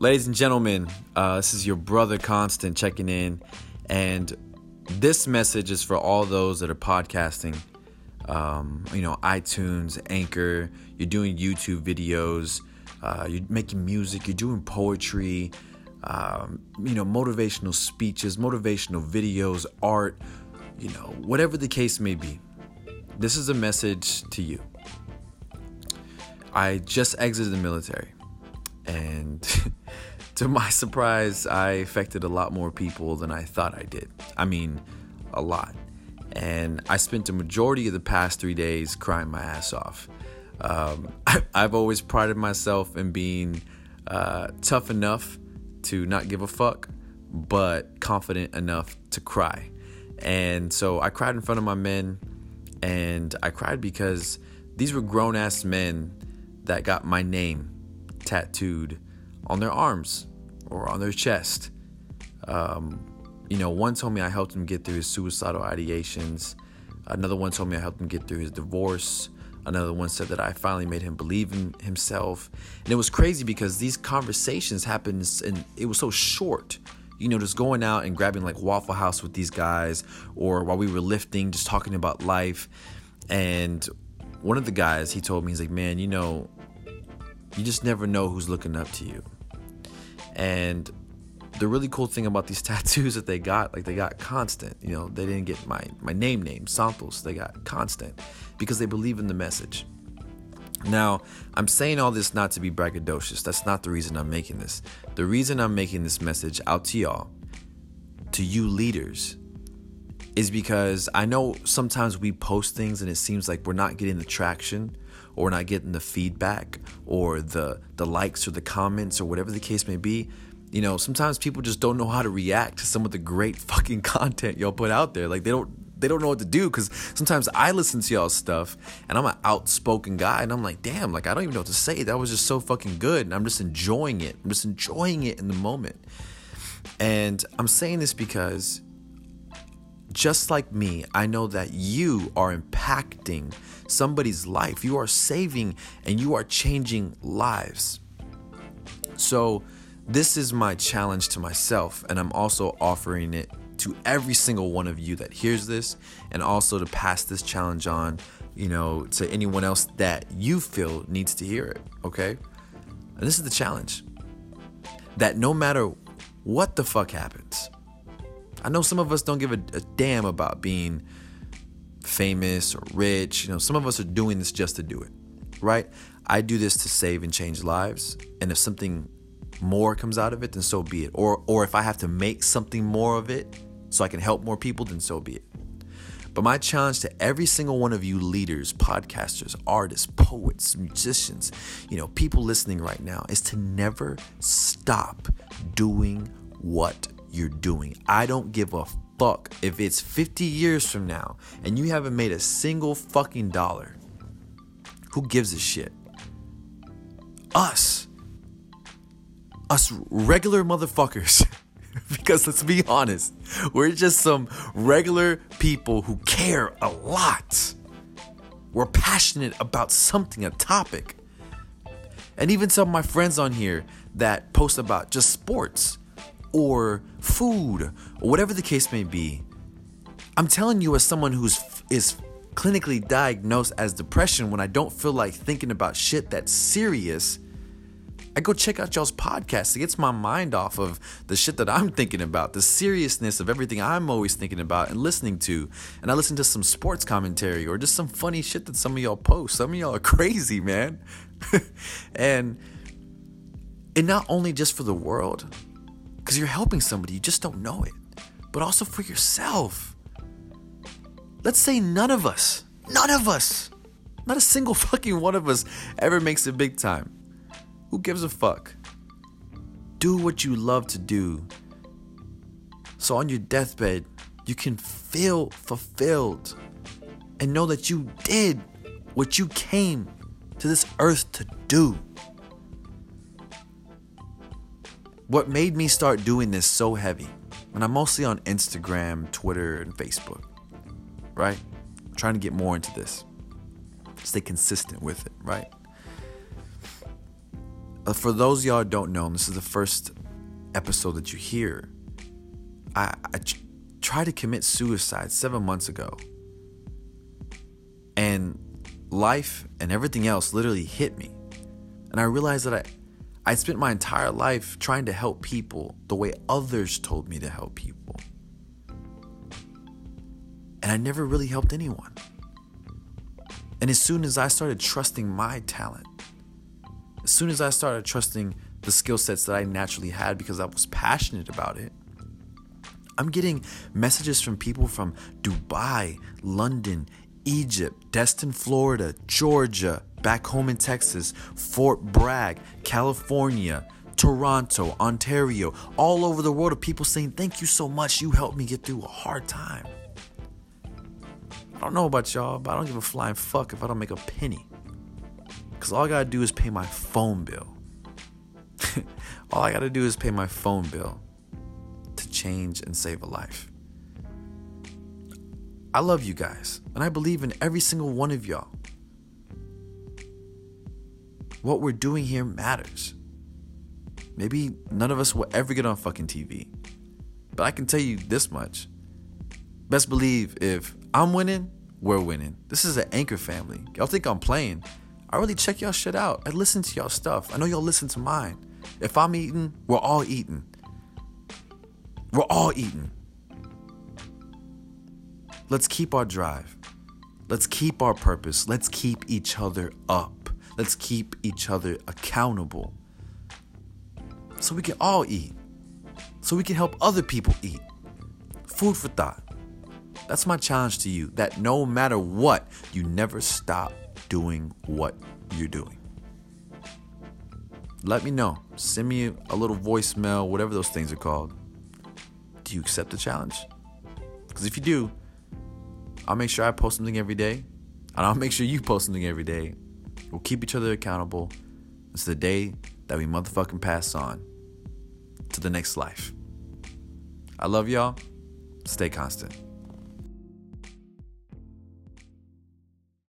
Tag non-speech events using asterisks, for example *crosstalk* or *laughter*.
Ladies and gentlemen, uh, this is your brother Constant checking in, and this message is for all those that are podcasting. Um, you know, iTunes, Anchor, you're doing YouTube videos, uh, you're making music, you're doing poetry, um, you know, motivational speeches, motivational videos, art, you know, whatever the case may be. This is a message to you. I just exited the military, and *laughs* to my surprise, I affected a lot more people than I thought I did. I mean, a lot. And I spent the majority of the past three days crying my ass off. Um, *laughs* I, have always prided myself in being uh, tough enough to not give a fuck, but confident enough to cry. And so I cried in front of my men, and I cried because these were grown ass men that got my name tattooed on their arms or on their chest. Um, you know, one told me I helped him get through his suicidal ideations. Another one told me I helped him get through his divorce. Another one said that I finally made him believe in himself. And it was crazy because these conversations happened and it was so short. You know, just going out and grabbing like Waffle House with these guys, or while we were lifting, just talking about life. And one of the guys, he told me, he's like, man, you know, you just never know who's looking up to you. And the really cool thing about these *laughs* tattoos that they got, like they got constant. You know, they didn't get my my name name Santos. They got constant because they believe in the message. Now, I'm saying all this not to be braggadocious. That's not the reason I'm making this. The reason I'm making this message out to y'all, to you leaders, is because I know sometimes we post things and it seems like we're not getting the traction or we're not getting the feedback or the the likes or the comments or whatever the case may be you know, sometimes people just don't know how to react to some of the great *laughs* fucking content y'all put out there. Like they don't they don't know what to do because sometimes I listen to y'all stuff and I'm an outspoken guy and I'm like, damn, like I don't even know what to say. That was just so fucking good. And I'm just enjoying it. I'm just enjoying it in the moment. And I'm saying this because just like me, I know that you are impacting somebody's life. You are saving and you are changing lives. So, this is my challenge to myself, and I'm also offering it to every single one of you that hears this, and also to pass this challenge on, you know, to anyone else that you feel needs to hear it, okay? And this is the challenge that no matter what the fuck happens, I know some of us don't give a, a damn about being famous or rich. You know, some of us are doing this just to do it, right? I do this to save and change lives. And if something more comes out of it, then so be it. Or or if I have to make something more of it so I can help more people, then so be it. But my challenge to every single one of you leaders, podcasters, artists, poets, musicians, you know, people listening right now is to never stop doing what you're doing. I don't give a fuck if it's 50 years from now and you haven't made a single fucking dollar. Who gives a shit? Us us regular motherfuckers. *laughs* because let's be honest, we're just some regular people who care a lot. We're passionate about something, a topic. And even some of my friends on here that post about just sports or food or whatever the case may be. I'm telling you as someone who's is clinically diagnosed as depression when I don't feel like thinking about shit that's serious I go check out y'all's podcast. It gets my mind off of the shit that I'm thinking about, the seriousness of everything I'm always thinking about and listening to. And I listen to some sports commentary or just some funny shit that some of y'all post. Some of y'all are *laughs* crazy, man. *laughs* and and not only just for the world, because you're helping somebody, you just don't know it, but also for yourself. Let's say none of us, none of us, not a single *laughs* fucking one of us ever makes it big time. Who gives a fuck? Do what you love to do. So on your deathbed, you can feel fulfilled and know that you did what you came to this earth to do. What made me start doing this so heavy, and I'm mostly on Instagram, Twitter, and Facebook, right? I'm trying to get more into this, stay consistent with it, right? uh, for those y'all don't know, this is the first episode that you hear. I, I tried to commit suicide seven months ago. And life and everything else literally hit me. And I realized that I, I spent my entire life trying to help people the way others told me to help people. And I never really helped anyone. And as soon as I started trusting my talent, as soon as I started trusting the skill sets that I naturally had because I was passionate about it, I'm getting messages from people from Dubai, London, Egypt, Destin, Florida, Georgia, back home in Texas, Fort Bragg, California, Toronto, Ontario, all over the world of people saying, Thank you so much. You helped me get through a hard time. I don't know about y'all, but I don't give a flying fuck if I don't make a penny. Because all I gotta do is pay my phone bill. *laughs* all I gotta do is pay my phone bill to change and save a life. I love you guys, and I believe in every single one of y'all. What we're doing here matters. Maybe none of us will ever get on fucking TV, but I can tell you this much. Best believe if I'm winning, we're winning. This is an anchor family. Y'all think I'm playing? I really check y'all shit out. I listen to y'all stuff. I know y'all listen to mine. If I'm eating, we're all eating. We're all eating. Let's keep our drive. Let's keep our purpose. Let's keep each other up. Let's keep each other accountable. So we can all eat. So we can help other people eat. Food for thought. That's my challenge to you that no matter what, you never stop doing what you're doing. Let me know. Send me a little voicemail, whatever those things are called. Do you accept the challenge? Because if you do, I'll make sure I post something every day, and I'll *laughs* make sure you post something every day. We'll keep each other accountable. It's the day that we motherfucking pass on to the next life. I love y'all. Stay constant.